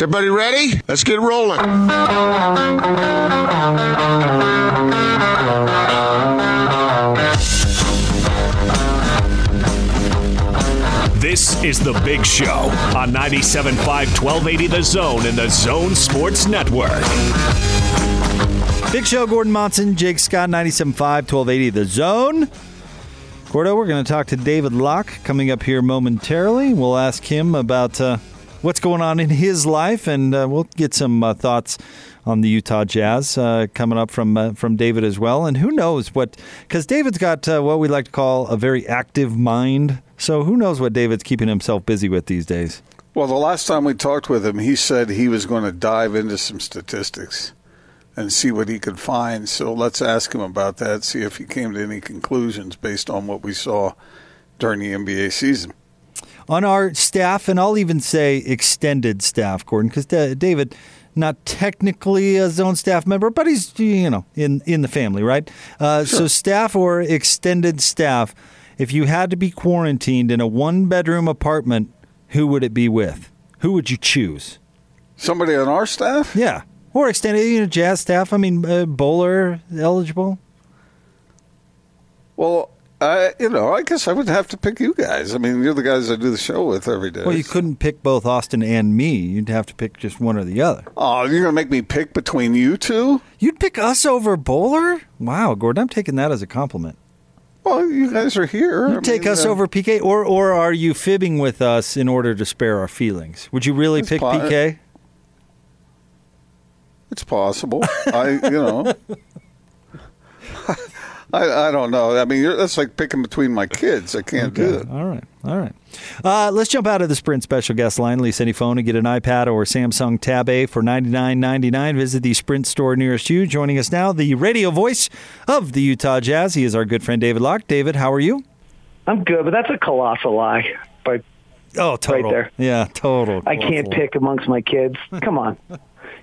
Is everybody ready? Let's get rolling. This is The Big Show on 97.5 1280 The Zone in the Zone Sports Network. Big Show, Gordon Monson, Jake Scott, 97.5, 1280 The Zone. Gordo, we're going to talk to David Locke coming up here momentarily. We'll ask him about uh, what's going on in his life, and uh, we'll get some uh, thoughts on the Utah Jazz uh, coming up from uh, from David as well. And who knows what? Because David's got uh, what we like to call a very active mind. So who knows what David's keeping himself busy with these days? Well, the last time we talked with him, he said he was going to dive into some statistics and see what he could find. So let's ask him about that, see if he came to any conclusions based on what we saw during the NBA season. On our staff, and I'll even say extended staff, Gordon, because David, not technically a zone staff member, but he's you know in in the family, right? Uh, Sure. So staff or extended staff, if you had to be quarantined in a one bedroom apartment, who would it be with? Who would you choose? Somebody on our staff? Yeah, or extended you know jazz staff. I mean, uh, bowler eligible. Well, I, you know, I guess I would have to pick you guys. I mean, you're the guys I do the show with every day. Well, you couldn't pick both Austin and me. You'd have to pick just one or the other. Oh, you're going to make me pick between you two? You'd pick us over bowler? Wow, Gordon, I'm taking that as a compliment. Well, you guys are here. You I take mean, us uh, over PK, or or are you fibbing with us in order to spare our feelings? Would you really pick po- PK? It's possible. I, you know. I, I don't know. I mean, you're, that's like picking between my kids. I can't do it. All right, all right. Uh, let's jump out of the Sprint special guest line. Lease any phone and get an iPad or Samsung Tab A for ninety nine ninety nine. Visit the Sprint store nearest you. Joining us now, the radio voice of the Utah Jazz. He is our good friend David Locke. David, how are you? I'm good, but that's a colossal lie. But Oh, total. Right there. Yeah, total. I can't Awful. pick amongst my kids. Come on.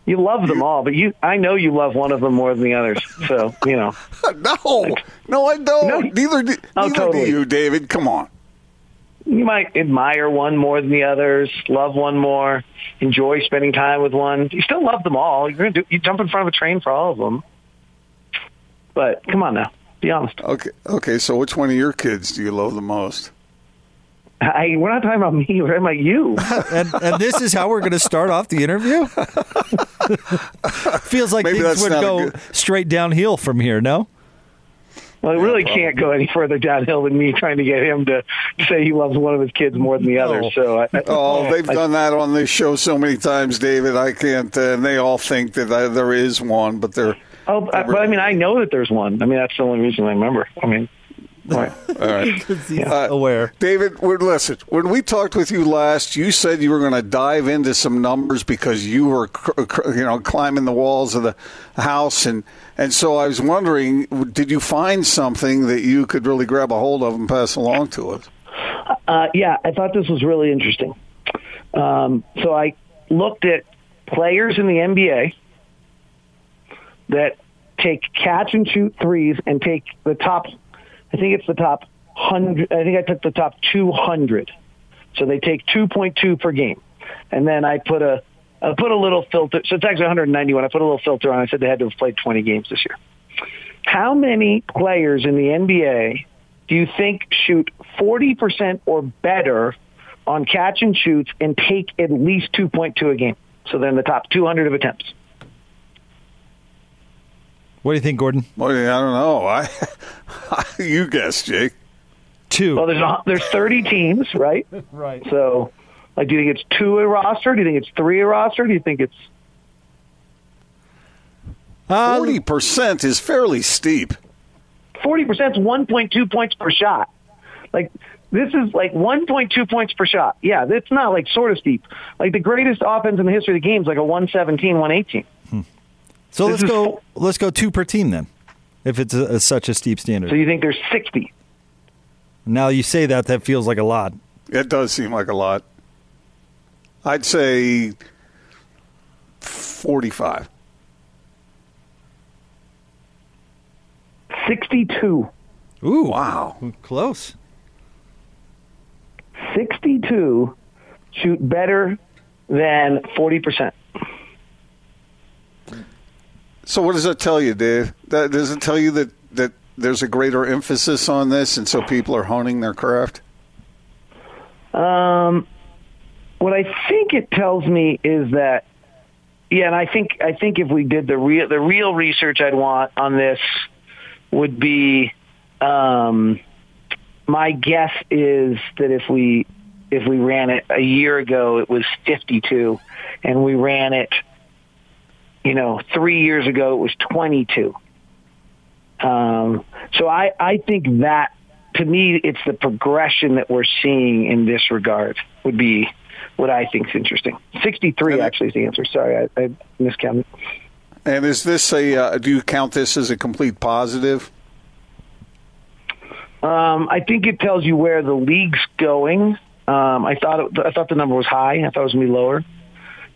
You love them all, but you I know you love one of them more than the others. So, you know. No, no, I don't. No. neither do, Oh, neither totally. do you, David. Come on. You might admire one more than the others, love one more, enjoy spending time with one. You still love them all. You're gonna do you jump in front of a train for all of them. But come on now. Be honest. Okay, okay. So, which one of your kids do you love the most? I, we're not talking about me, we're talking about you. and, and this is how we're going to start off the interview. Feels like Maybe things would go good- straight downhill from here. No. Well, it really can't go any further downhill than me trying to get him to say he loves one of his kids more than the No. others. So, I, I- Oh, they've I- done that on this show so many times, David. I can't. Uh, and they all think that uh, there is one, but they're Oh, I- but I mean, I know that there's one. I mean, that's the only reason I remember. I mean, right. all right. He's Uh, aware. David, well, listen. When we talked with you last, you said you were going to dive into some numbers because you were, cr- cr- you know, climbing the walls of the house, and and so I was wondering, did you find something that you could really grab a hold of and pass along to us? Uh, yeah, I thought this was really interesting. Um, so I looked at players in the NBA that take catch and shoot threes and take the top. I think it's the top hundred. I think I took the top two hundred. So they take two point two per game, and then I put a I put a little filter. So it's actually 191. I put a little filter on. I said they had to have played 20 games this year. How many players in the NBA do you think shoot 40% or better on catch and shoots and take at least 2.2 a game? So they're in the top 200 of attempts. What do you think, Gordon? Well, I don't know. I, you guess, Jake. Two. Well, there's a, there's 30 teams, right? right. So, like, do you think it's two a roster? Do you think it's three a roster? Do you think it's Uh, Forty percent is fairly steep. 40% is 1.2 points per shot? Like, this is like 1.2 points per shot. Yeah, it's not like sort of steep. Like the greatest offense in the history of the game is like a 117, 118. so this let's is- go. Let's go two per team then. If it's a, a, such a steep standard. So you think there's 60? now you say that, that feels like a lot. It does seem like a lot. I'd say forty-five. 62. Ooh, Wow. close. 62 shoot better than 40%. So what does that tell you, Dave? That, does it tell you that, that there's a greater emphasis on this, and so people are honing their craft? Um, what I think it tells me is that, yeah, and I think I think if we did the real the real research I'd want on this would be, um, my guess is that if we if we ran it a year ago, it was 52, and we ran it, you know, three years ago, it was 22. Um, so I, I think that to me, it's the progression that we're seeing in this regard would be what I think is interesting. 63 actually is the answer. Sorry, I, I miscounted. And is this a? Uh, do you count this as a complete positive? Um, I think it tells you where the league's going. Um, I thought it, I thought the number was high. I thought it was going to be lower.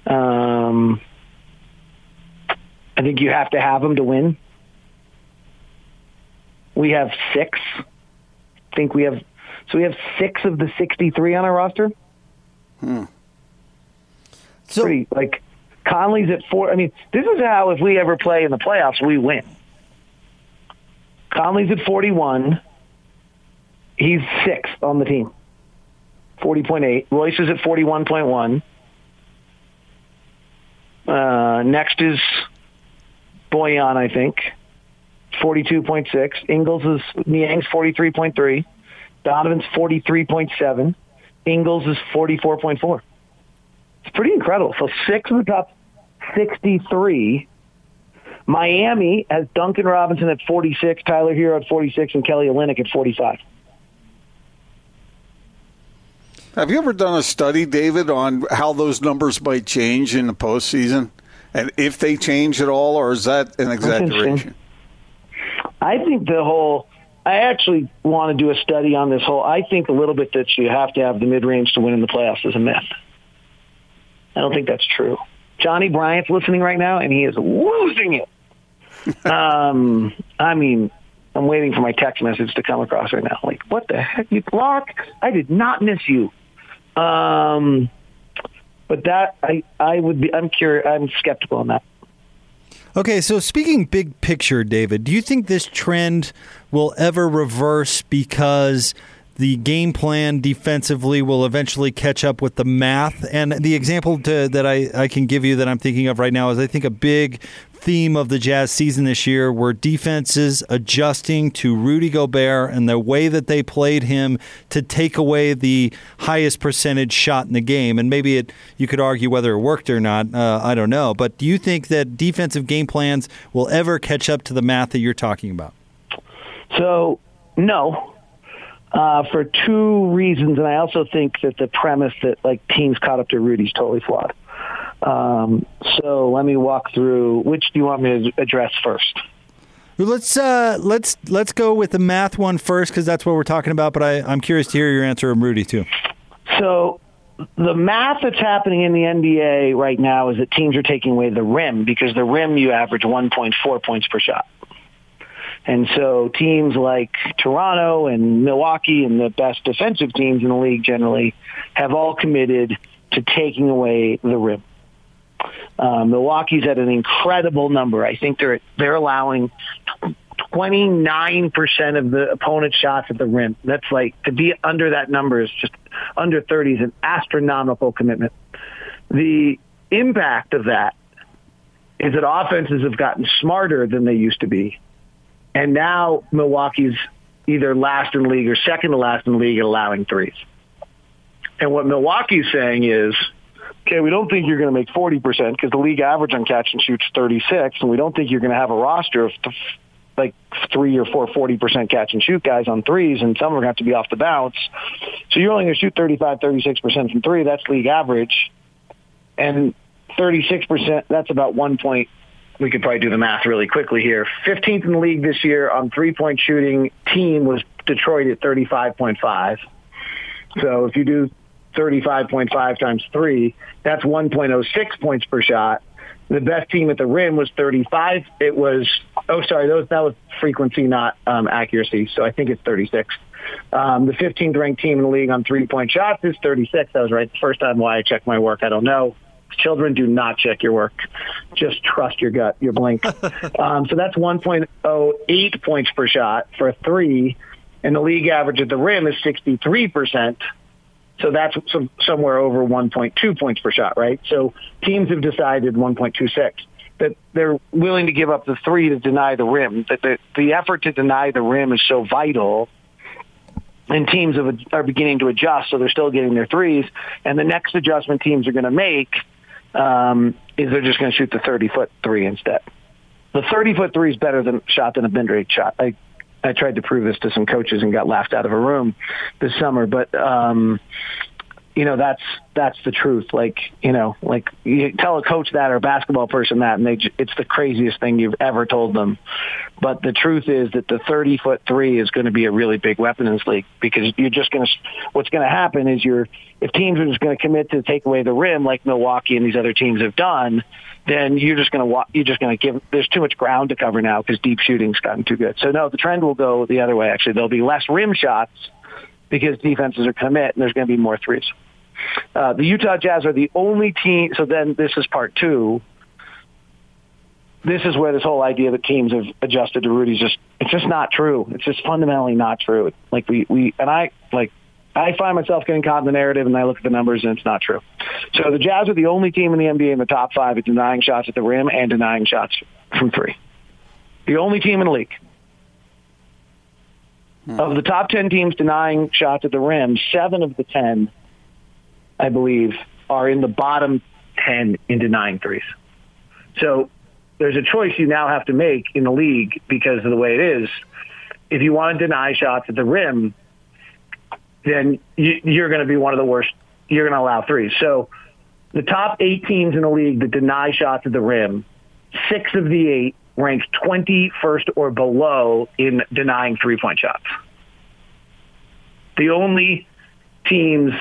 Um, I think you have to have them to win. We have six. I think we have so we have six of the sixty-three on our roster. Hmm. So Pretty like Conley's at four. I mean, this is how if we ever play in the playoffs, we win. Conley's at forty-one. He's sixth on the team. 40.8. Royce is at 41.1. Uh, next is Bojan, I think. 42.6. Ingles is, Niang's 43.3. Donovan's 43.7. Ingles is 44.4. It's pretty incredible. So six of the top 63. Miami has Duncan Robinson at 46, Tyler Herro at 46, and Kelly Olynyk at 45. Have you ever done a study, David, on how those numbers might change in the postseason, and if they change at all, or is that an exaggeration? I think the whole. I actually want to do a study on this whole. I think a little bit that you have to have the mid range to win in the playoffs is a myth. I don't think that's true. Johnny Bryant's listening right now, and he is losing it. um, I mean, I'm waiting for my text message to come across right now. Like, what the heck, you block? I did not miss you. Um, but that I I would be. I'm curious. I'm skeptical on that. Okay, so speaking big picture, David, do you think this trend will ever reverse because the game plan defensively will eventually catch up with the math? And the example to, that I, I can give you that I'm thinking of right now is I think a big theme of the Jazz season this year were defenses adjusting to Rudy Gobert and the way that they played him to take away the highest percentage shot in the game. And maybe it you could argue whether it worked or not. Uh, I don't know. But do you think that defensive game plans will ever catch up to the math that you're talking about? So no, uh, for two reasons, and I also think that the premise that like teams caught up to Rudy's totally flawed. Um, so let me walk through. Which do you want me to address first? Let's uh, let's let's go with the math one first because that's what we're talking about. But I, I'm curious to hear your answer Rudy too. So the math that's happening in the NBA right now is that teams are taking away the rim because the rim you average 1.4 points per shot. And so teams like Toronto and Milwaukee and the best defensive teams in the league generally have all committed to taking away the rim. Uh, Milwaukee's at an incredible number. I think they're they're allowing 29% of the opponent's shots at the rim. That's like to be under that number is just under 30 is an astronomical commitment. The impact of that is that offenses have gotten smarter than they used to be. And now Milwaukee's either last in league or second to last in league at allowing threes. And what Milwaukee's saying is, okay, we don't think you're going to make 40% because the league average on catch and shoot's 36, and we don't think you're going to have a roster of th- like three or four 40% catch and shoot guys on threes, and some are going to have to be off the bounce. So you're only going to shoot 35, 36% from three. That's league average. And 36%, that's about one point. We could probably do the math really quickly here. 15th in the league this year on three-point shooting team was Detroit at 35.5. So if you do 35.5 times three, that's 1.06 points per shot. The best team at the rim was 35. It was, oh, sorry, those, that was frequency, not um, accuracy. So I think it's 36. Um, the 15th ranked team in the league on three point shots is 36. That was right the first time. Why I checked my work, I don't know. Children do not check your work. Just trust your gut, your blink. um, so that's 1.08 points per shot for three, and the league average at the rim is 63%. So that's some, somewhere over 1.2 points per shot, right? So teams have decided 1.26 that they're willing to give up the three to deny the rim. That the, the effort to deny the rim is so vital and teams have, are beginning to adjust, so they're still getting their threes. And the next adjustment teams are going to make um, is they're just going to shoot the 30 foot three instead. The 30 foot three is better than shot than a mid range shot. I tried to prove this to some coaches and got laughed out of a room this summer, but um, you know that's that's the truth. Like you know like you tell a coach that or a basketball person that and they it's the craziest thing you've ever told them. But the truth is that the 30 foot 3 is going to be a really big weapon in this league because you're just going to what's going to happen is you're if teams are just going to commit to take away the rim like Milwaukee and these other teams have done then you're just going to walk you're just going to give there's too much ground to cover now because deep shooting's gotten too good so no the trend will go the other way actually there'll be less rim shots because defenses are commit and there's going to be more threes. Uh, the Utah Jazz are the only team. So then this is part two. This is where this whole idea that teams have adjusted to Rudy's just it's just not true. It's just fundamentally not true. Like we we and I like I find myself getting caught in the narrative and I look at the numbers and it's not true. So the Jazz are the only team in the NBA in the top five at denying shots at the rim and denying shots from three. The only team in the league. Hmm. Of the top 10 teams denying shots at the rim, seven of the 10, I believe, are in the bottom 10 in denying threes. So there's a choice you now have to make in the league because of the way it is. If you want to deny shots at the rim, then you, are going to be one of the worst. You're going to allow threes. So the top eight teams in the league that deny shots at the rim, six of the eight ranked 21st or below in denying three-point shots. The only teams,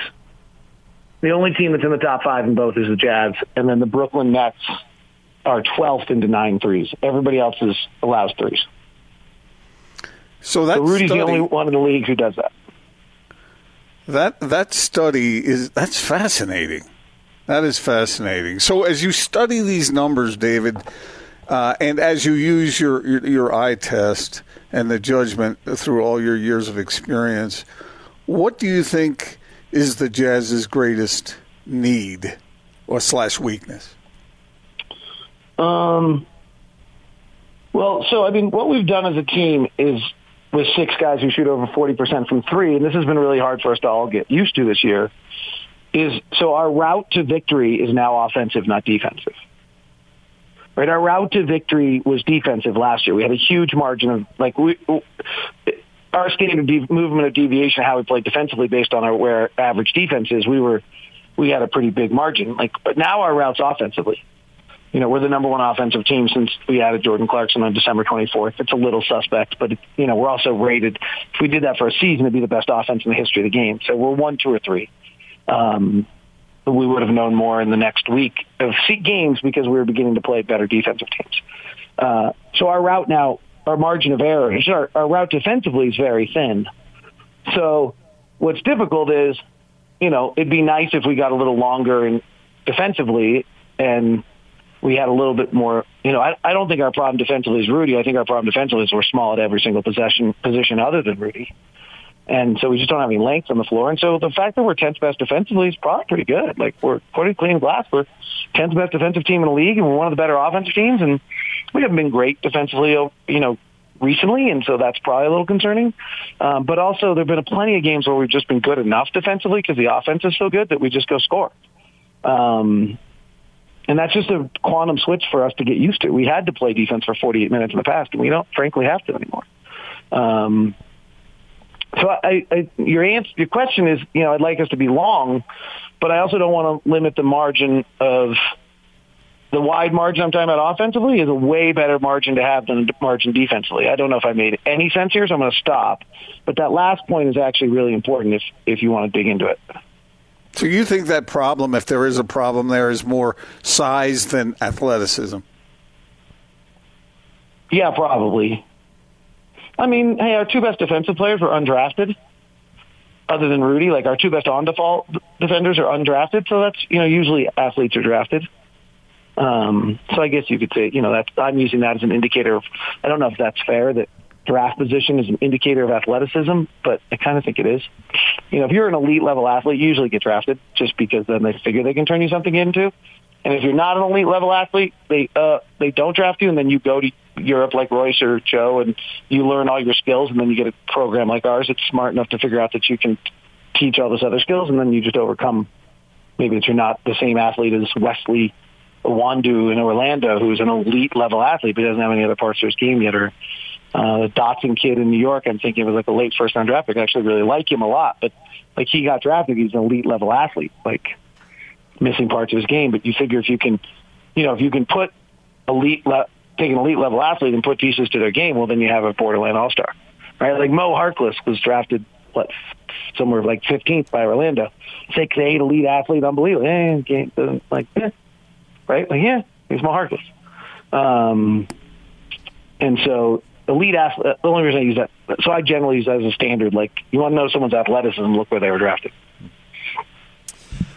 the only team that's in the top five in both is the Jazz, and then the Brooklyn Nets are 12th in denying threes. Everybody else is allows threes. So, that so Rudy's study, the only one in the league who does that. That that study is that's fascinating. That is fascinating. So as you study these numbers, David, uh, and as you use your, your, your eye test and the judgment through all your years of experience, what do you think is the Jazz's greatest need or slash weakness? Um. Well, so I mean, what we've done as a team is with six guys who shoot over forty percent from three, and this has been really hard for us to all get used to this year. Is so our route to victory is now offensive, not defensive. Right, our route to victory was defensive last year. We had a huge margin of like we our standard de- movement of deviation, how we played defensively based on our where average defense is. We were we had a pretty big margin. Like, but now our routes offensively. You know, we're the number one offensive team since we added Jordan Clarkson on December 24th. It's a little suspect, but, you know, we're also rated. If we did that for a season, it'd be the best offense in the history of the game. So we're one, two, or three. Um, we would have known more in the next week of games because we were beginning to play better defensive teams. Uh, so our route now, our margin of error, our, our route defensively is very thin. So what's difficult is, you know, it'd be nice if we got a little longer and defensively and we had a little bit more, you know, I, I don't think our problem defensively is Rudy. I think our problem defensively is we're small at every single possession position other than Rudy. And so we just don't have any length on the floor. And so the fact that we're 10th best defensively is probably pretty good. Like we're pretty clean glass. We're 10th best defensive team in the league and we're one of the better offensive teams. And we haven't been great defensively, you know, recently. And so that's probably a little concerning. Um, but also there have been plenty of games where we've just been good enough defensively because the offense is so good that we just go score. Um, and that's just a quantum switch for us to get used to. We had to play defense for 48 minutes in the past, and we don't frankly have to anymore. Um, so I, I, your answer, your question is, you know, I'd like us to be long, but I also don't want to limit the margin of the wide margin I'm talking about offensively is a way better margin to have than margin defensively. I don't know if I made any sense here, so I'm going to stop. But that last point is actually really important if if you want to dig into it. So you think that problem, if there is a problem there, is more size than athleticism? Yeah, probably. I mean, hey, our two best defensive players were undrafted. other than Rudy, like our two best on default defenders are undrafted. So that's you know usually athletes are drafted. Um, so I guess you could say you know that's I'm using that as an indicator. Of, I don't know if that's fair that draft position is an indicator of athleticism, but I kind of think it is. You know, if you're an elite level athlete, you usually get drafted just because then they figure they can turn you something into. And if you're not an elite level athlete, they uh, they don't draft you, and then you go to Europe like Royce or Joe, and you learn all your skills, and then you get a program like ours that's smart enough to figure out that you can teach all those other skills, and then you just overcome. Maybe that you're not the same athlete as Wesley Iwundu in Orlando, who's an elite level athlete, but doesn't have any other parts of his game yet, or uh, the Dotson kid in New York. I'm thinking it was like a late first round draft pick. I actually really like him a lot, but like he got drafted, he's an elite level athlete. Like missing parts of his game, but you figure if you can, you know, if you can put elite, le- take an elite level athlete and put pieces to their game, well, then you have a borderline all star, right? Like Mo Harkless was drafted what somewhere like 15th by Orlando, six eight elite athlete, unbelievable. Eh, game like, eh, right? Like yeah, he's Mo Harkless. Um, and so elite athlete. The only reason I use that, so I generally use that as a standard. Like you want to know someone's athleticism, look where they were drafted.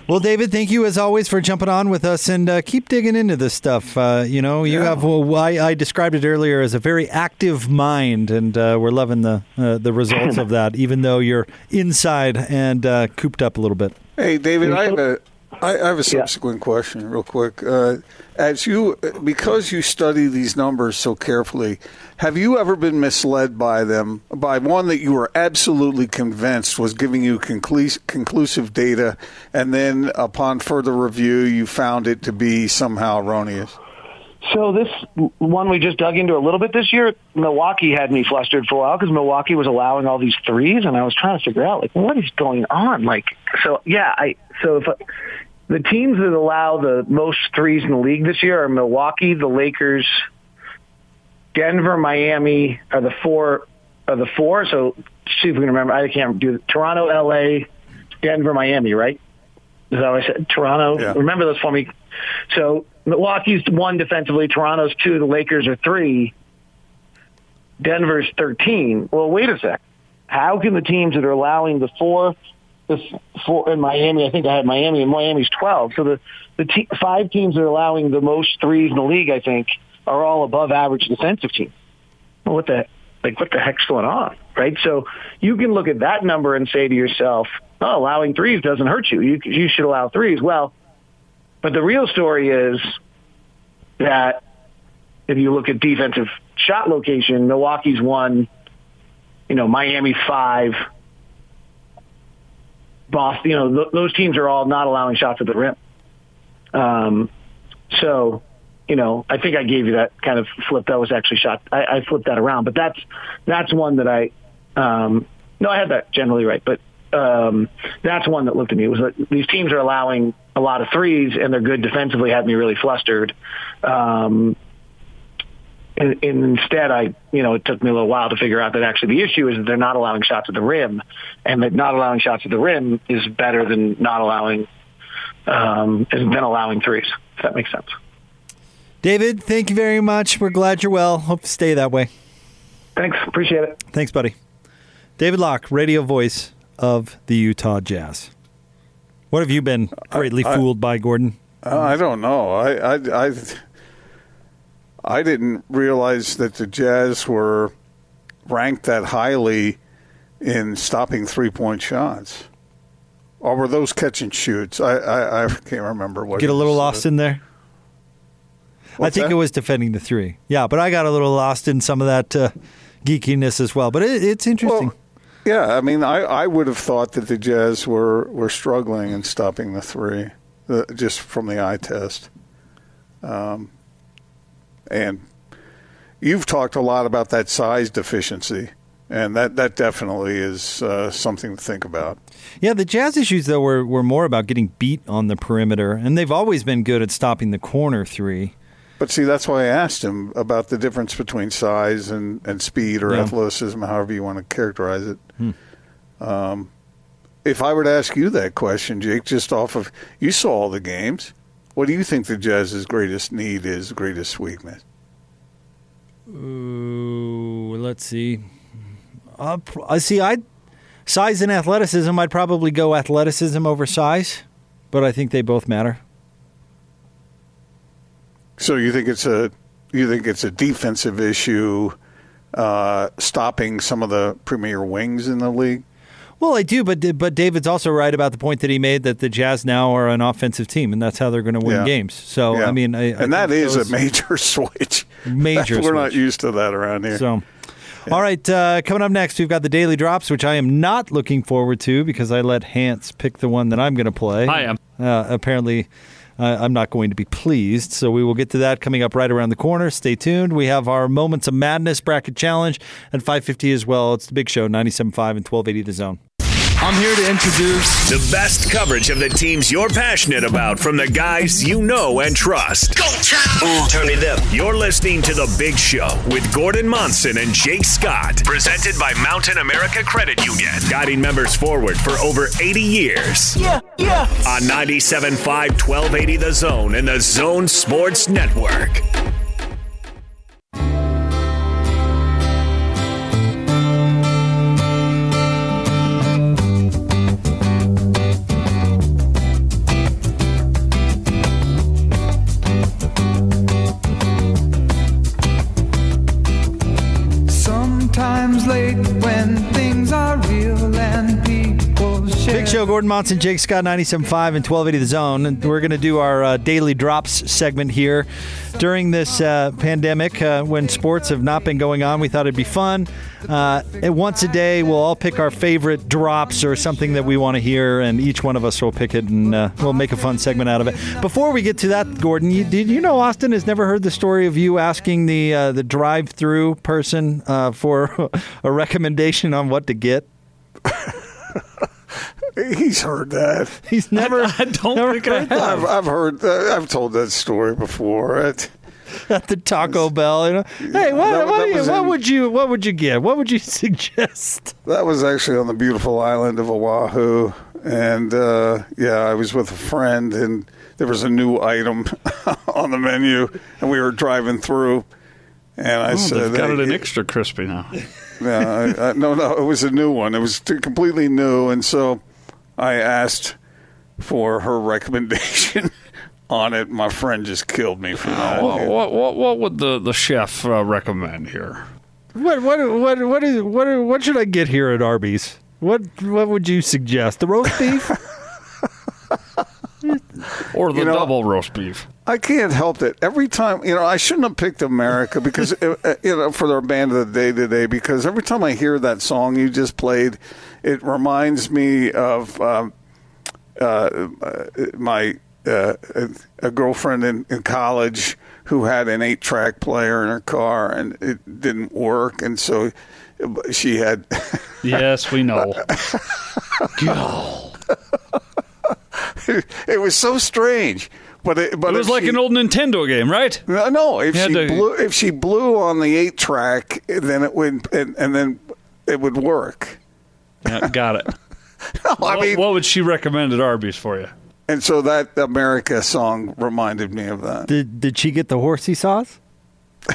Well, David, thank you as always for jumping on with us and uh, keep digging into this stuff. Uh, you know, you Yeah. have well, I, I described it earlier as a very active mind, and uh, we're loving the uh, the results of that. Even though you're inside and uh, cooped up a little bit. Hey, David, I have a, I I have a subsequent question, real quick. Uh, as you, because you study these numbers so carefully, have you ever been misled by them, by one that you were absolutely convinced was giving you conclus- conclusive data, and then upon further review, you found it to be somehow erroneous? So this one we just dug into a little bit this year, Milwaukee had me flustered for a while because Milwaukee was allowing all these threes, and I was trying to figure out like what is going on. Like, so yeah, I so if the teams that allow the most threes in the league this year are Milwaukee, the Lakers, Denver, Miami are the four are the four. So see if we can remember. I can't do it. Toronto, L.A., Denver, Miami, right? Is that what I said? Toronto. Yeah. Remember those for me. So Milwaukee's one defensively, Toronto's two, the Lakers are three, Denver's thirteen. Well, wait a sec. How can the teams that are allowing the four, the four in Miami? I think I had Miami, and Miami's twelve. So the the te- five teams that are allowing the most threes in the league, I think, are all above average defensive teams. Well, what the like? What the heck's going on, right? So you can look at that number and say to yourself, "Oh, allowing threes doesn't hurt you. You you should allow threes." Well, but the real story is that if you look at defensive shot location, Milwaukee's one, you know, Miami five, Boston, you know, th- those teams are all not allowing shots at the rim. Um, so, you know, I think I gave you that kind of flip. That was actually shot. I, I flipped that around, but that's that's one that I. Um, no, I had that generally right, but um, that's one that looked at me. It was that these teams are allowing a lot of threes, and they're good defensively. Had me really flustered. Um, and, and instead, I, you know, it took me a little while to figure out that actually the issue is that they're not allowing shots at the rim, and that not allowing shots at the rim is better than not allowing, um, than allowing threes. If that makes sense. David, thank you very much. We're glad you're well. Hope to stay that way. Thanks, appreciate it. Thanks, buddy. David Locke, radio voice of the Utah Jazz. What have you been greatly fooled by, Gordon? Uh, I don't know. I, I, I, I didn't realize that the Jazz were ranked that highly in stopping three point shots. Or were those catch and shoots? I, I, I can't remember what. Get a little lost in there. I think that? it was defending the three. Yeah, but I got a little lost in some of that uh, geekiness as well. But it, it's interesting. Well, yeah, I mean, I, I would have thought that the Jazz were, were struggling in stopping the three, uh, just from the eye test. Um, and you've talked a lot about that size deficiency, and that, that definitely is uh, something to think about. Yeah, the Jazz issues though were were more about getting beat on the perimeter, and they've always been good at stopping the corner three. But see, that's why I asked him about the difference between size and, and speed or Yeah. athleticism, however you want to characterize it. Um, if I were to ask you that question, Jake, just off of you saw all the games, what do you think the Jazz's greatest need is, greatest weakness? Ooh, let's see. Uh, I see. I Size and athleticism, I'd probably go athleticism over size, but I think they both matter. So you think it's a you think it's a defensive issue, uh, stopping some of the premier wings in the league? Well, I do, but but David's also right about the point that he made that the Jazz now are an offensive team, and that's how they're going to win Yeah. games. So Yeah. I mean, I, I and that think is those- a major switch. Major We're not used to that around here. So, all right, uh, coming up next, we've got the daily drops, which I am not looking forward to because I let Hans pick the one that I'm going to play. I am. Uh, apparently, uh, I'm not going to be pleased. So we will get to that coming up right around the corner. Stay tuned. We have our Moments of Madness bracket challenge at 5:50 as well. It's the Big Show, 97.5 and 1280 The Zone. I'm here to introduce The best coverage of the teams you're passionate about from the guys you know and trust. Go, Turn it up. You're listening to The Big Show with Gordon Monson and Jake Scott. Presented by Mountain America Credit Union. Guiding members forward for over 80 years. Yeah, yeah. On 97.5, 1280 The Zone and The Zone Sports Network. Show, Gordon Monson, Jake Scott, 97.5 and 1280 The Zone. And we're going to do our uh, daily drops segment here. During this uh, pandemic, uh, when sports have not been going on, we thought it'd be fun. Uh, once a day, we'll all pick our favorite drops or something that we want to hear, and each one of us will pick it and uh, we'll make a fun segment out of it. Before we get to that, Gordon, you, did you know Austin has never heard the story of you asking the uh, the drive through person for a recommendation on what to get? He's heard that. He's never. I don't never think I heard that. I've, I've heard. Uh, I've told that story before. It, at the Taco Bell. You know, hey, what, that- what, that you- what in- would you what would you get? What would you suggest? that was actually on the beautiful island of Oahu, and uh, yeah, I was with a friend, and there was a new item on the menu, and we were driving through, and I Oh, said, they've got it in "Hey, extra crispy now. Yeah, I, I, no, no, it was a new one. It was completely new, and so I asked for her recommendation on it. My friend just killed me for that. What, what, what, what would the, the chef uh, recommend here? What what what what is what what should I get here at Arby's? What what would you suggest? The roast beef? Or the You know- double roast beef? I can't help it. Every time, you know, I shouldn't have picked America because, uh, uh, you know, for their band of the day today, because every time I hear that song you just played, it reminds me of um, uh, uh, my uh, a girlfriend in, in college who had an eight track player in her car and it didn't work. And so she had. Yes, we know. it was so strange. But it, but It was like she- an old Nintendo game, right? No, no. If she to- blew, if she blew on the eight track, then it would, and, and then it would work. Yeah, got it. No, I what, mean, what would she recommend at Arby's for you? and so that America song reminded me of that. did did she get the horsey sauce?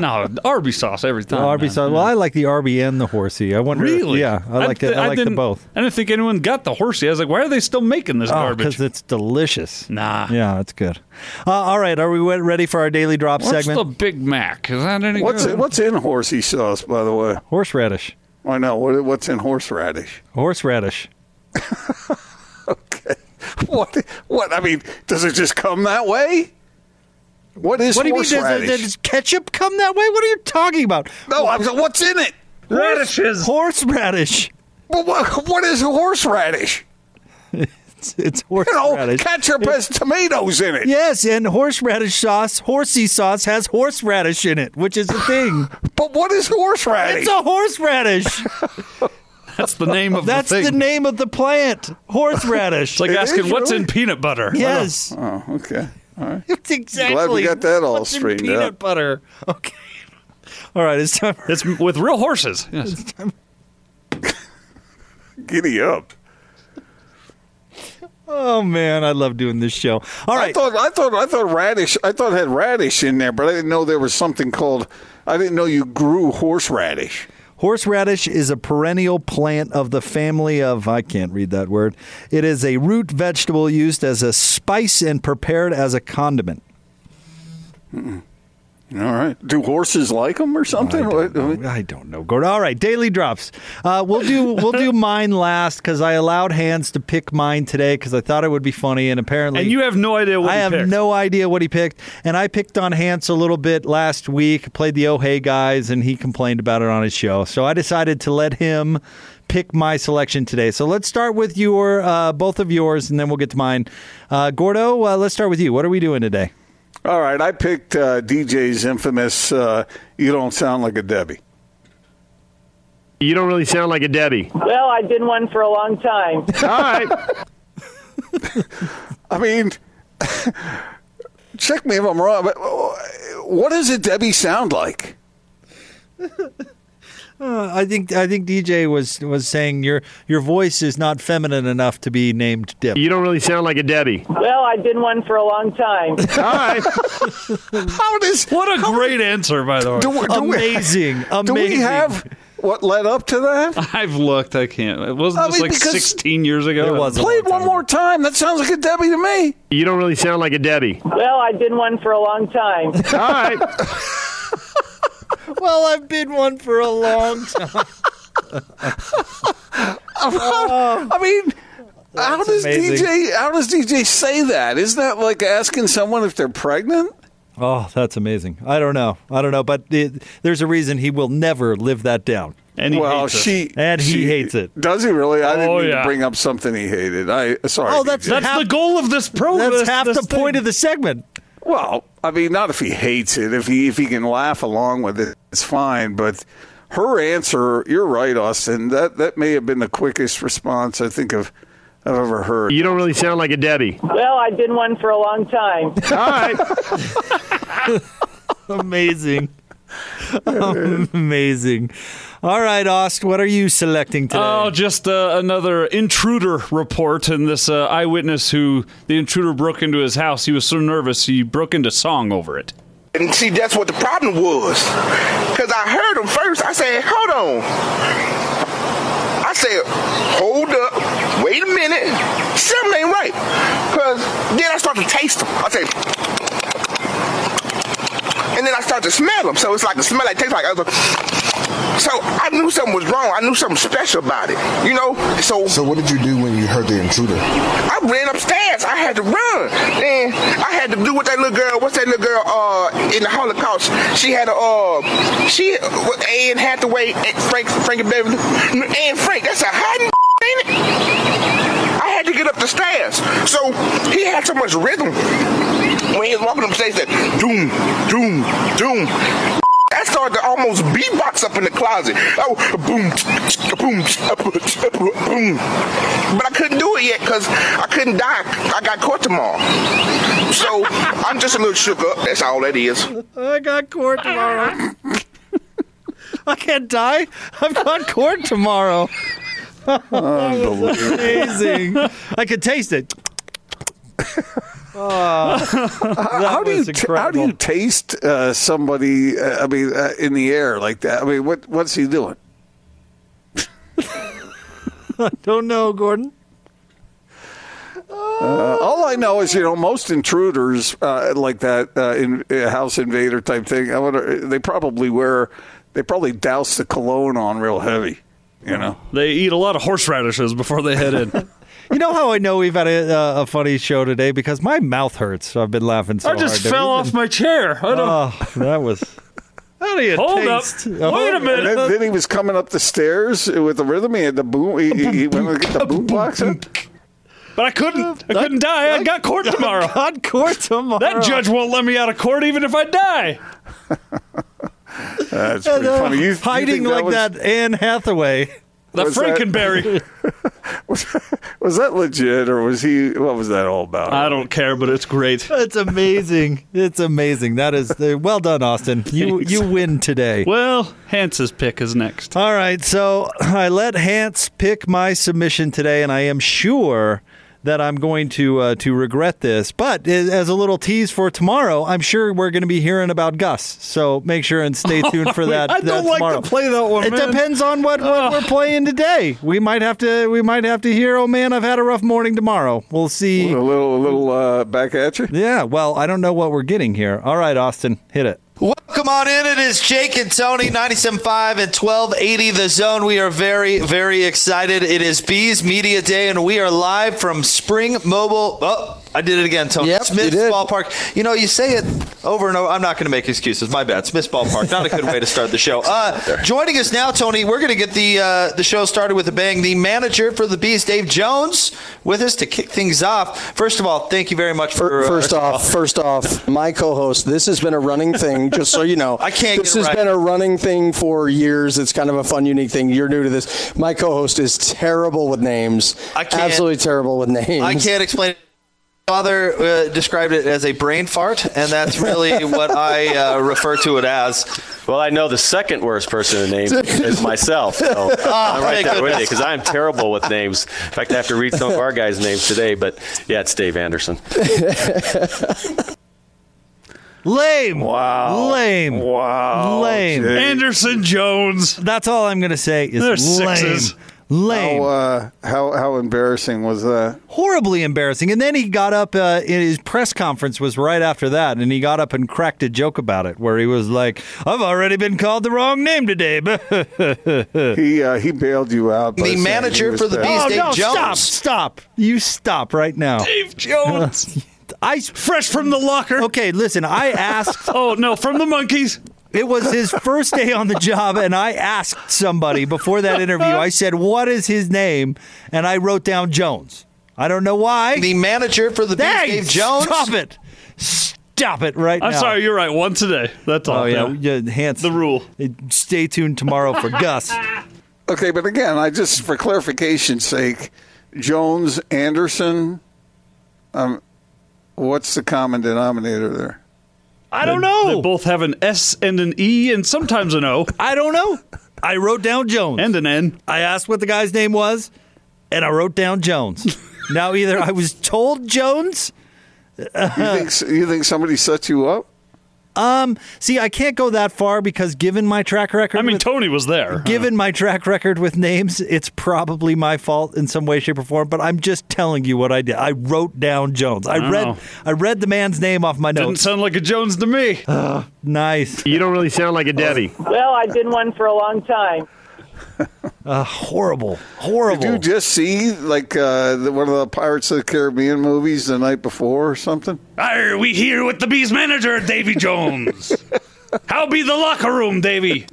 No, Arby sauce every time. The Arby man. sauce. Well, I like the Arby and the horsey. I wonder. Really? Yeah, I like th- it. I, like them both. I didn't think anyone got the horsey. I was like, why are they still making this Oh, garbage? because it's delicious. Nah. Yeah, that's good. Uh, all right, are we we- ready for our daily drop What's segment? the Big Mac? Is that any What's good? what's in horsey sauce, by the way? Horseradish. I know what what's in horseradish. Horseradish. Okay, what what? I mean, does it just come that way? What is What do you mean? Does, horseradish? does ketchup come that way? What are you talking about? no, I'm, what's in it? radishes? Horseradish. What, what, what is horseradish? It's, it's You know, horseradish. ketchup has tomatoes in it. Yes, and horseradish sauce, horsey sauce has horseradish in it, which is a thing. But what is horseradish? it's a horseradish. That's the name of That's the the name of the plant. Horseradish. It's like It asking is, what's really? in peanut butter. yes. oh, okay. All right. It's exactly. Glad we got that all what's in peanut out. butter. Okay. All right, it's time. For, It's with real horses. Yes. Giddy up. Oh man, I love doing this show. All I thought I thought I thought radish I thought it had radish in there, but I didn't know there was something called I didn't know you grew horseradish. Horseradish is a perennial plant of the family of, I can't read that word. It is a root vegetable used as a spice and prepared as a condiment. All right. Do horses like them or something? I don't, know. I don't know, Gordon. All right, daily drops. Uh, we'll do we'll do mine last because I allowed Hans to pick mine today because I thought it would be funny, and apparently, And you have no idea what I he have picked. no idea what he picked, and I picked on Hans a little bit last week. Played the Oh Hey guys, and he complained about it on his show. So I decided to let him pick my selection today. So let's start with your uh, both of yours, and then we'll get to mine. Uh, Gordo, uh, let's start with you. What are we doing today? All right. I picked uh, DJ's infamous uh, "You Don't Sound Like a Debbie." You don't really sound like a Debbie. Well, I've been one for a long time. All right. I mean, check me if I'm wrong, but uh, what does a Debbie sound like? Uh, I think I think DJ was was saying your your voice is not feminine enough to be named Deb. You don't really sound like a Debbie. Well, I've been one for a long time. All right. How does What a great answer, by the way. do, we- do we- Amazing, amazing. Do we have what led up to that? I've looked. I can't. It wasn't I this mean, like 16 years ago. It was a Play it one more time. That sounds like a Debbie to me. You don't really sound like a Debbie. Well, I've been one for a long time. All right. Well, I've been one for a long time. I mean, how does amazing. DJ how does DJ say that? Isn't that like asking someone if they're pregnant? Oh, that's amazing. I don't know. I don't know, but it, there's a reason he will never live that down. And he well, hates it. she And he she- hates it. Does he really? I didn't Oh, mean yeah. to bring up something he hated. I sorry. Oh, that's DJ. That's half- the goal of this program. That's half the point of the segment. Well, I mean, not if he hates it. If he if he can laugh along with it, it's fine. But her answer, you're right, Austin. That that may have been the quickest response I think of I've ever heard. You don't really sound like a Debbie. Well, I've been one for a long time. All right. Amazing. Amazing. All right, Ost, what are you selecting today? Oh, just uh, another intruder report. And this uh, eyewitness who the intruder broke into his house, he was so nervous he broke into song over it. And see, that's what the problem was. Because I heard him first. I said, hold on. I said, hold up. Wait a minute. Something ain't right. Because then I start to taste them. I say, and then I start to smell them. So it's like the smell like tastes like other. So I knew something was wrong. I knew something special about it. You know? So So what did you do when you heard the intruder? I ran upstairs. I had to run. And I had to do what that little girl, what's that little girl uh, in the Holocaust? She had a, uh, she, what, Anne Hathaway, Frank, Frank and Beverly, Anne Frank, that's a hiding ain't it? Had to get up the stairs. So he had so much rhythm. When he was walking up the stairs, said, doom, doom, doom. I started to almost beatbox up in the closet. Oh, boom, boom, boom. But I couldn't do it yet because I couldn't die. I got court tomorrow. So I'm just a little shook up. That's all that is. I got court tomorrow. I can't die. I've got court tomorrow. Amazing. I could taste it. Oh, how do you was t- how do you incredible. taste uh, somebody? Uh, I mean, uh, in the air like that. I mean, what what's he doing? I don't know, Gordon. All I know is, you know, most intruders uh, like that uh, in uh, house invader type thing. I wonder they probably wear they probably douse the cologne on real heavy. You know, They eat a lot of horseradishes before they head in. You know how I know we've had a, uh, a funny show today because my mouth hurts. I've been laughing so much. I just hard. fell We've off been- my chair. I don't. Oh, that was. How do you Hold up. taste? Wait a minute. and then, then he was coming up the stairs with the rhythm. He had the boom. He, he, he went to get the boom box. in. but I couldn't. I couldn't die. I got court tomorrow. God, court tomorrow. That judge won't let me out of court even if I die. That's pretty Uh, funny. You, you hiding think like was, that Anne Hathaway. The Was that- Frankenberry. Was, was that legit, or was he? What was that all about? I don't care, but it's great. It's amazing. It's amazing. That is uh, well done, Austin. You you win today. Well, Hans's pick is next. All right, so I let Hans pick my submission today, and I am sure that I'm going to uh, to regret this. But as a little tease for tomorrow, I'm sure we're going to be hearing about Gus. So make sure and stay tuned for that. I don't like tomorrow. to play that one. It man. depends on what, what we're playing today. We might have to we might have to hear, oh man, I've had a rough morning tomorrow. We'll see. A little, a little uh, back at you. Yeah, well, I don't know what we're getting here. All right, Austin, hit it. Welcome on in. It is Jake and Tony, 97.5 and 1280 The Zone. We are very, very excited. It is Bees Media Day, and we are live from Spring Mobile. Oh, I did it again, Tony. Yep, Smith's you did. Ballpark. You know, you say it over and over. I'm not going to make excuses. My bad. Smith's Ballpark. Not a good way to start the show. Uh, joining us now, Tony, we're going to get the uh, the show started with a bang. The manager for the Bees, Dave Jones, with us to kick things off. First of all, thank you very much for. uh, First off, first off, my co-host. This has been a running thing, just so you know. I can't This get has right. been a running thing for years. It's kind of a fun, unique thing. You're new to this. My co-host is terrible with names. I can't- Absolutely terrible with names. I can't explain it. Father uh, described it as a brain fart, and that's really what I uh, refer to it as. Well, I know the second worst person in names is myself. So I'm right there with you because I'm terrible with names. In fact, I have to read some of our guys' names today. But yeah, it's Dave Anderson. Lame. Wow. Lame. Wow. Lame. Jake. Anderson Jones. That's all I'm going to say is There's lame. sixes. Lame. How, uh, how how embarrassing was that? Horribly embarrassing. And then he got up uh, in his press conference was right after that, and he got up and cracked a joke about it, where he was like, "I've already been called the wrong name today." He uh, he bailed you out. by The saying he manager was for the bad. Bees, oh Dave no! Jones. Stop! Stop! You stop right now. Dave Jones. I Fresh from the locker. okay. Listen, I asked. Oh no, from the monkeys. It was his first day on the job, and I asked somebody before that interview. I said, "What is his name?" And I wrote down Jones. I don't know why. The manager for the Bees, Hey, Dave Jones. Stop it! Stop it right I'm now. sorry, you're right. One today. That's all. Oh yeah, yeah Hans. The rule. Stay tuned tomorrow for Gus. Okay, but again, I just for clarification's sake, Jones Anderson. Um, what's the common denominator there? I don't They know. They both have an S and an E and sometimes an O I don't know. I wrote down Jones. and an N. I asked what the guy's name was, and I wrote down Jones. now either I was told Jones. You think you think somebody set you up? Um, see, I can't go that far because given my track record, I mean, with- Tony was there. given my track record with names, it's probably my fault in some way, shape, or form. But I'm just telling you what I did. I wrote down Jones. I, I read. know. I read the man's name off my notes. Didn't sound like a Jones to me. nice. You don't really sound like a Debbie. Well, I've been one for a long time. Uh, horrible. Horrible. Did you just see like uh, the, one of the Pirates of the Caribbean movies the night before or something? Are we here with the Bees manager, Davy Jones? How be the locker room, Davy?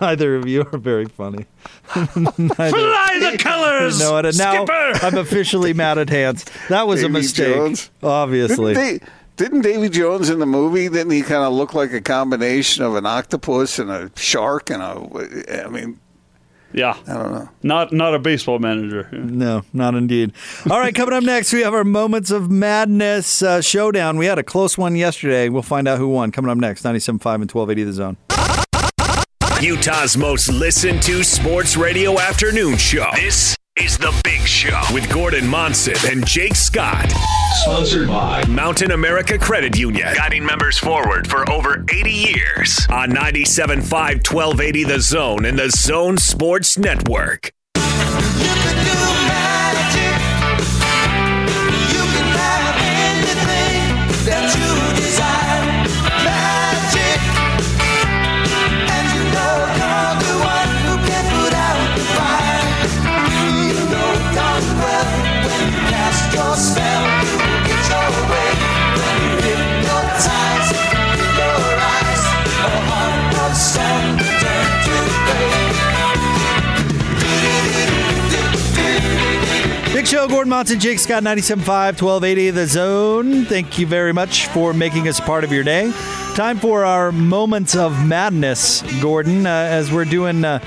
Neither of you are very funny. Neither. Fly the colors, No, and now skipper. I'm officially mad at Hans. That was a mistake. Jones? Obviously. Didn't, they, didn't Davy Jones in the movie? Didn't he kind of look like a combination of an octopus and a shark and a? I mean, Yeah, I don't know. not not a baseball manager. No, not indeed. All right, coming up next, we have our Moments of Madness uh, showdown. We had a close one yesterday. We'll find out who won. Coming up next, 97.5 and 1280 The Zone. Utah's most listened to sports radio afternoon show. This is The Big Show with Gordon Monson and Jake Scott. Sponsored by Mountain America Credit Union, guiding members forward for over 80 years on 97.5 1280 The Zone and The Zone Sports Network. Monson, Jake Scott, 97.5, 1280 The Zone. Thank you very much for making us part of your day. Time for our Moments of Madness, Gordon, uh, as we're doing uh,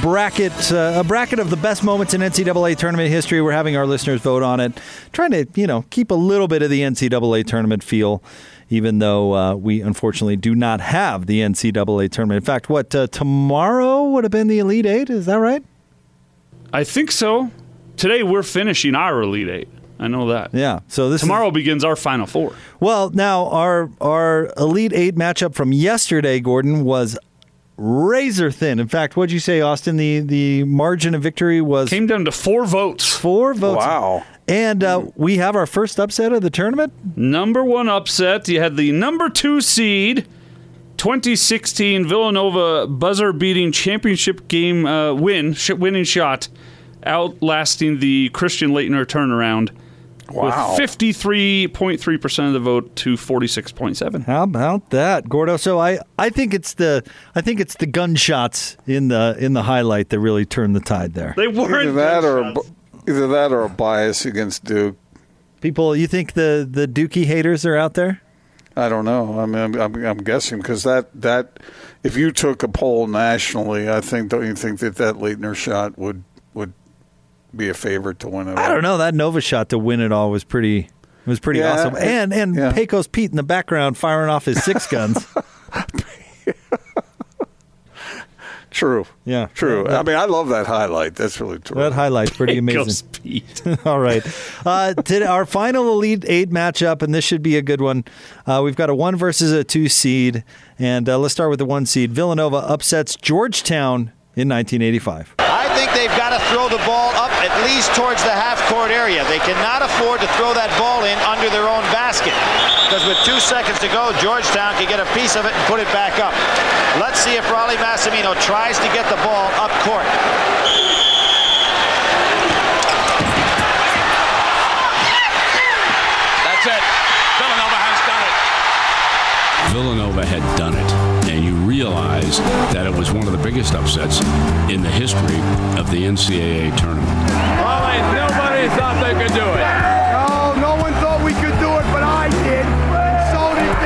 bracket uh, a bracket of the best moments in NCAA tournament history. We're having our listeners vote on it, trying to, you know, keep a little bit of the NCAA tournament feel, even though uh, we unfortunately do not have the NCAA tournament. In fact, what, uh, tomorrow would have been the Elite Eight? Is that right? I think so. Today we're finishing our Elite Eight. I know that. Yeah. So this is- tomorrow begins our Final Four. Well, now our our Elite Eight matchup from yesterday, Gordon, was razor thin. In fact, what'd you say, Austin? The the margin of victory was came down to four votes. Four votes. Wow. And uh, we have our first upset of the tournament. Number one upset. You had the number two seed, 2016 Villanova buzzer beating championship game uh, win, sh- winning shot, outlasting the Christian Laettner turnaround. Wow. With 53.3% of the vote to 46.7. How about that, Gordo? So I, I think it's the I think it's the gunshots in the in the highlight that really turned the tide there. They Either that or a, either that or a bias against Duke. People, you think the the Dookie haters are out there? I don't know. I mean, I'm, I'm, I'm guessing because that that if you took a poll nationally, I think don't you think that that Laettner shot would would be a favorite to win it? I don't know. That Nova shot to win it all was pretty It was pretty Yeah, awesome. it- And and yeah. Pecos Pete in the background firing off his six guns. True. Yeah. True. Yeah. I mean, I love that highlight. That's really true. That highlight's pretty Pecos amazing. All right. Uh, today, our final Elite Eight matchup, and this should be a good one. Uh, we've got a one versus a two seed. And uh, let's start with the one seed. Villanova upsets Georgetown in 1985. I think they've got to throw the ball up at least towards the half court area. They cannot afford to throw that ball in under their own basket. Because with two seconds to go, Georgetown can get a piece of it and put it back up. Let's see if Rollie Massimino tries to get the ball up court. That's it. Villanova has done it. Villanova had done it, and you realize that it was one of the biggest upsets in the history of the NCAA tournament. Could do it. No, no one thought we could do it, but I did. And so did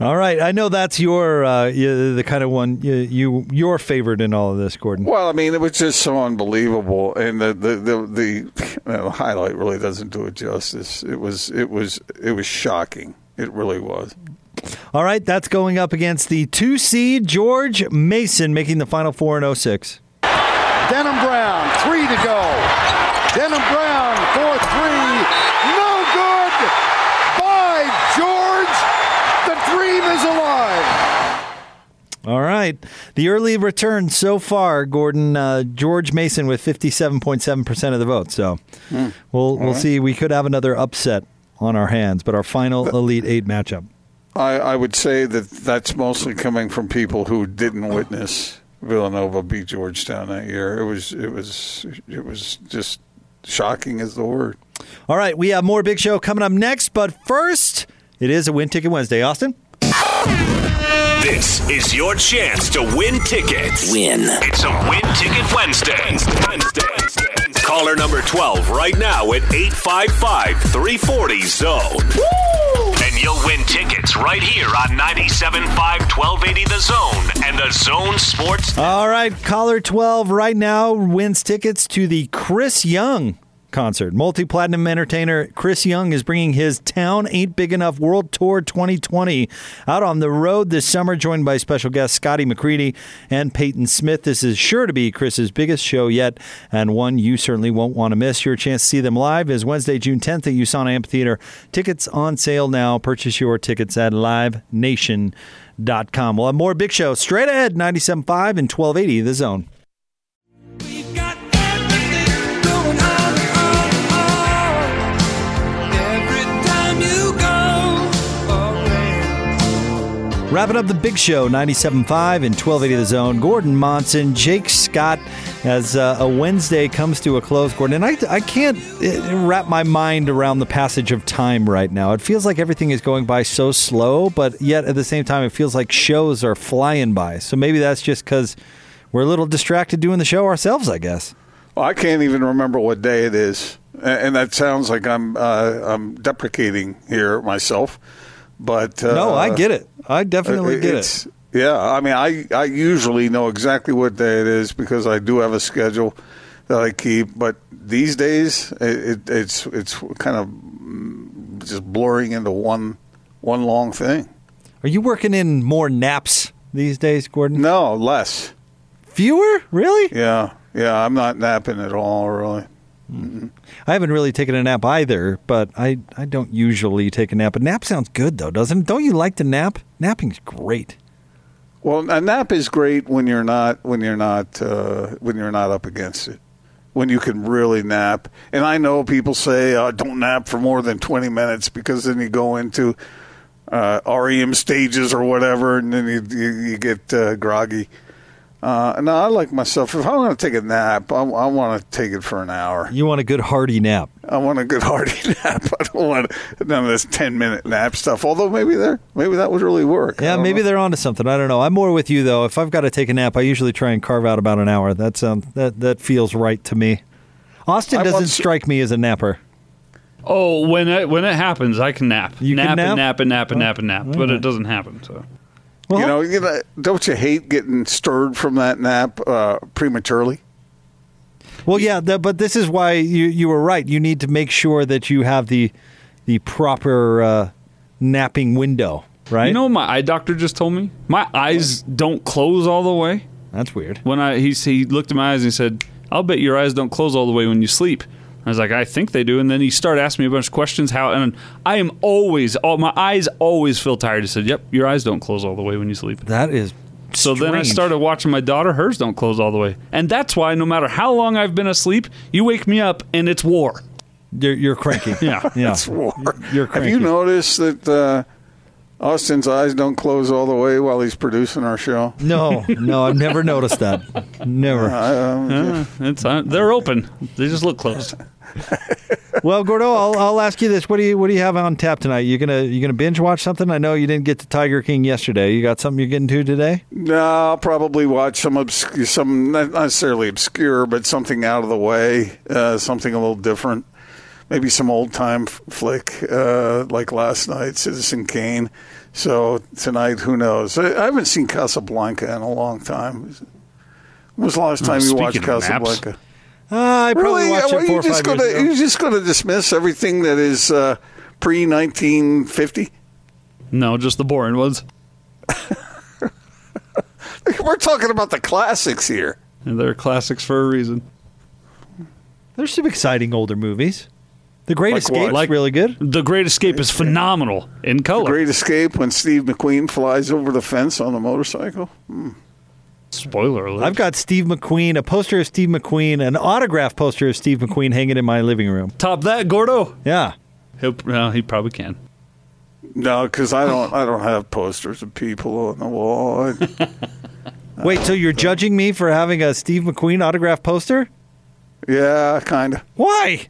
they. All right. I know that's your uh, the kind of one you, you your favorite in all of this, Gordon. Well, I mean, it was just so unbelievable, and the the the, the you know, highlight really doesn't do it justice. It was it was it was shocking. It really was. All right. That's going up against the two seed George Mason making the final four in 06. Denham Brown, three to go. Denham Brown for three. No good. By George, the dream is alive. All right. The early return so far, Gordon, uh, George Mason with 57.7% of the vote. So Hmm. we'll, we'll right. see. We could have another upset on our hands, but our final Elite Eight matchup. I, I would say that that's mostly coming from people who didn't witness Villanova beat Georgetown that year. It was it was it was just shocking is the word. All right. We have more Big Show coming up next, but first, it is a Win Ticket Wednesday. Austin? This is your chance to win tickets. Win. It's a Win Ticket Wednesday. Wednesday. Caller number 12 right now at 855 340 Zone. You'll win tickets right here on 97.5 1280 The Zone and the Zone Sports. All right. Caller 12 right now wins tickets to the Chris Young concert. Multi platinum entertainer Chris Young is bringing his Town Ain't Big Enough World Tour 2020 out on the road this summer, joined by special guests Scotty McCreery and Payton Smith. This is sure to be Chris's biggest show yet, and one you certainly won't want to miss. Your chance to see them live is Wednesday, June 10th at USANA Amphitheater. Tickets on sale now. Purchase your tickets at livenation.com. We'll have more Big Show straight ahead, 97.5 and 1280 The Zone. Wrapping up the big show, 97.5 and 1280 The Zone. Gordon Monson, Jake Scott, as uh, a Wednesday comes to a close, Gordon. And I, I can't uh, wrap my mind around the passage of time right now. It feels like everything is going by so slow, but yet at the same time, it feels like shows are flying by. So maybe that's just because we're a little distracted doing the show ourselves, I guess. Well, I can't even remember what day it is, and that sounds like I'm uh, I'm deprecating here myself. But uh, no, I get it. I definitely get it. Yeah, I mean, I I usually know exactly what day it is because I do have a schedule that I keep. But these days, it, it, it's it's kind of just blurring into one one long thing. Are you working in more naps these days, Gordon? No, less. Fewer? Really? Yeah, Yeah, I'm not napping at all, really. I haven't really taken a nap either, but I, I don't usually take a nap. But nap sounds good though, doesn't it? Don't you like to nap? Napping's great. Well, a nap is great when you're not when you're not uh, when you're not up against it. When you can really nap, and I know people say uh, don't nap for more than twenty minutes because then you go into uh, REM stages or whatever, and then you you, you get uh, groggy. Uh, no, I like myself. If I want to take a nap, I, I want to take it for an hour. You want a good hearty nap. I want a good hearty nap. I don't want none of this ten minute nap stuff. Although maybe there, maybe that would really work. Yeah, maybe know. they're onto something. I don't know. I'm more with you though. If I've got to take a nap, I usually try and carve out about an hour. That sounds that that feels right to me. Austin doesn't once- strike me as a napper. Oh, when it when it happens, I can nap, You nap, can nap? and nap and nap and Oh, nap and nap, all but right. it doesn't happen. So you know, you know, don't you hate getting stirred from that nap uh, prematurely? Well, yeah, th- but this is why you you were right. You need to make sure that you have the the proper uh, napping window, right? You know, what my eye doctor just told me my eyes don't close all the way. That's weird. When I he he looked at my eyes and he said, "I'll bet your eyes don't close all the way when you sleep." I was like, "I think they do." And then he started asking me a bunch of questions. How and I am always, all my eyes always feel tired. He said, "Yep, your eyes don't close all the way when you sleep." That is. So then I started watching my daughter. Hers don't close all the way, and that's why no matter how long I've been asleep, you wake me up and it's war. You're, you're cranky. yeah, yeah. It's war. You're cranky. Have you noticed that uh, Austin's eyes don't close all the way while he's producing our show? No, no, I've never noticed that. Never. Uh, it's uh, they're open. They just look closed. well, Gordo, I'll, I'll ask you this: What do you what do you have on tap tonight? You gonna you gonna binge watch something? I know you didn't get to Tiger King yesterday. You got something you're getting to today? No, I'll probably watch some obscure, some not necessarily obscure, but something out of the way, uh, something a little different. Maybe some old time f- flick uh, like last night, Citizen Kane. So tonight, who knows? I, I haven't seen Casablanca in a long time. When was the last Oh, time you watched speaking of. Casablanca? Uh, I probably really? watched Well, it four you or just five gonna, years ago. You're just going to dismiss everything that is uh, pre 1950? No, just the boring ones. We're talking about the classics here. And they're classics for a reason. There's some exciting older movies. The Great Escape, Like really good. The Great Escape is phenomenal in color. The Great Escape when Steve McQueen flies over the fence on a motorcycle. Hmm. Spoiler alert. I've got Steve McQueen, a poster of Steve McQueen, an autograph poster of Steve McQueen hanging in my living room. Top that, Gordo. Yeah. He'll, well, he probably can. No, because I don't. I don't have posters of people on the wall. I- Wait, so you're judging me for having a Steve McQueen autograph poster? yeah, kind of. Why?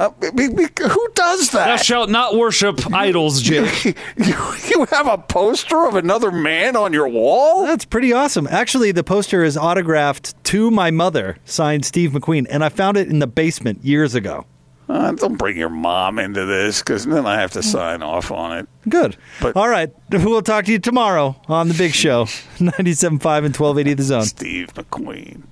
Uh, be- be- who does that? Thou that? shalt not worship idols, Jake. you, you have a poster of another man on your wall? That's pretty awesome. Actually, the poster is autographed to my mother, signed Steve McQueen, and I found it in the basement years ago. Uh, don't bring your mom into this, because then I have to sign off on it. Good. But- All right. We'll talk to you tomorrow on The Big Show, 97.5 and 1280 The Zone. Steve McQueen.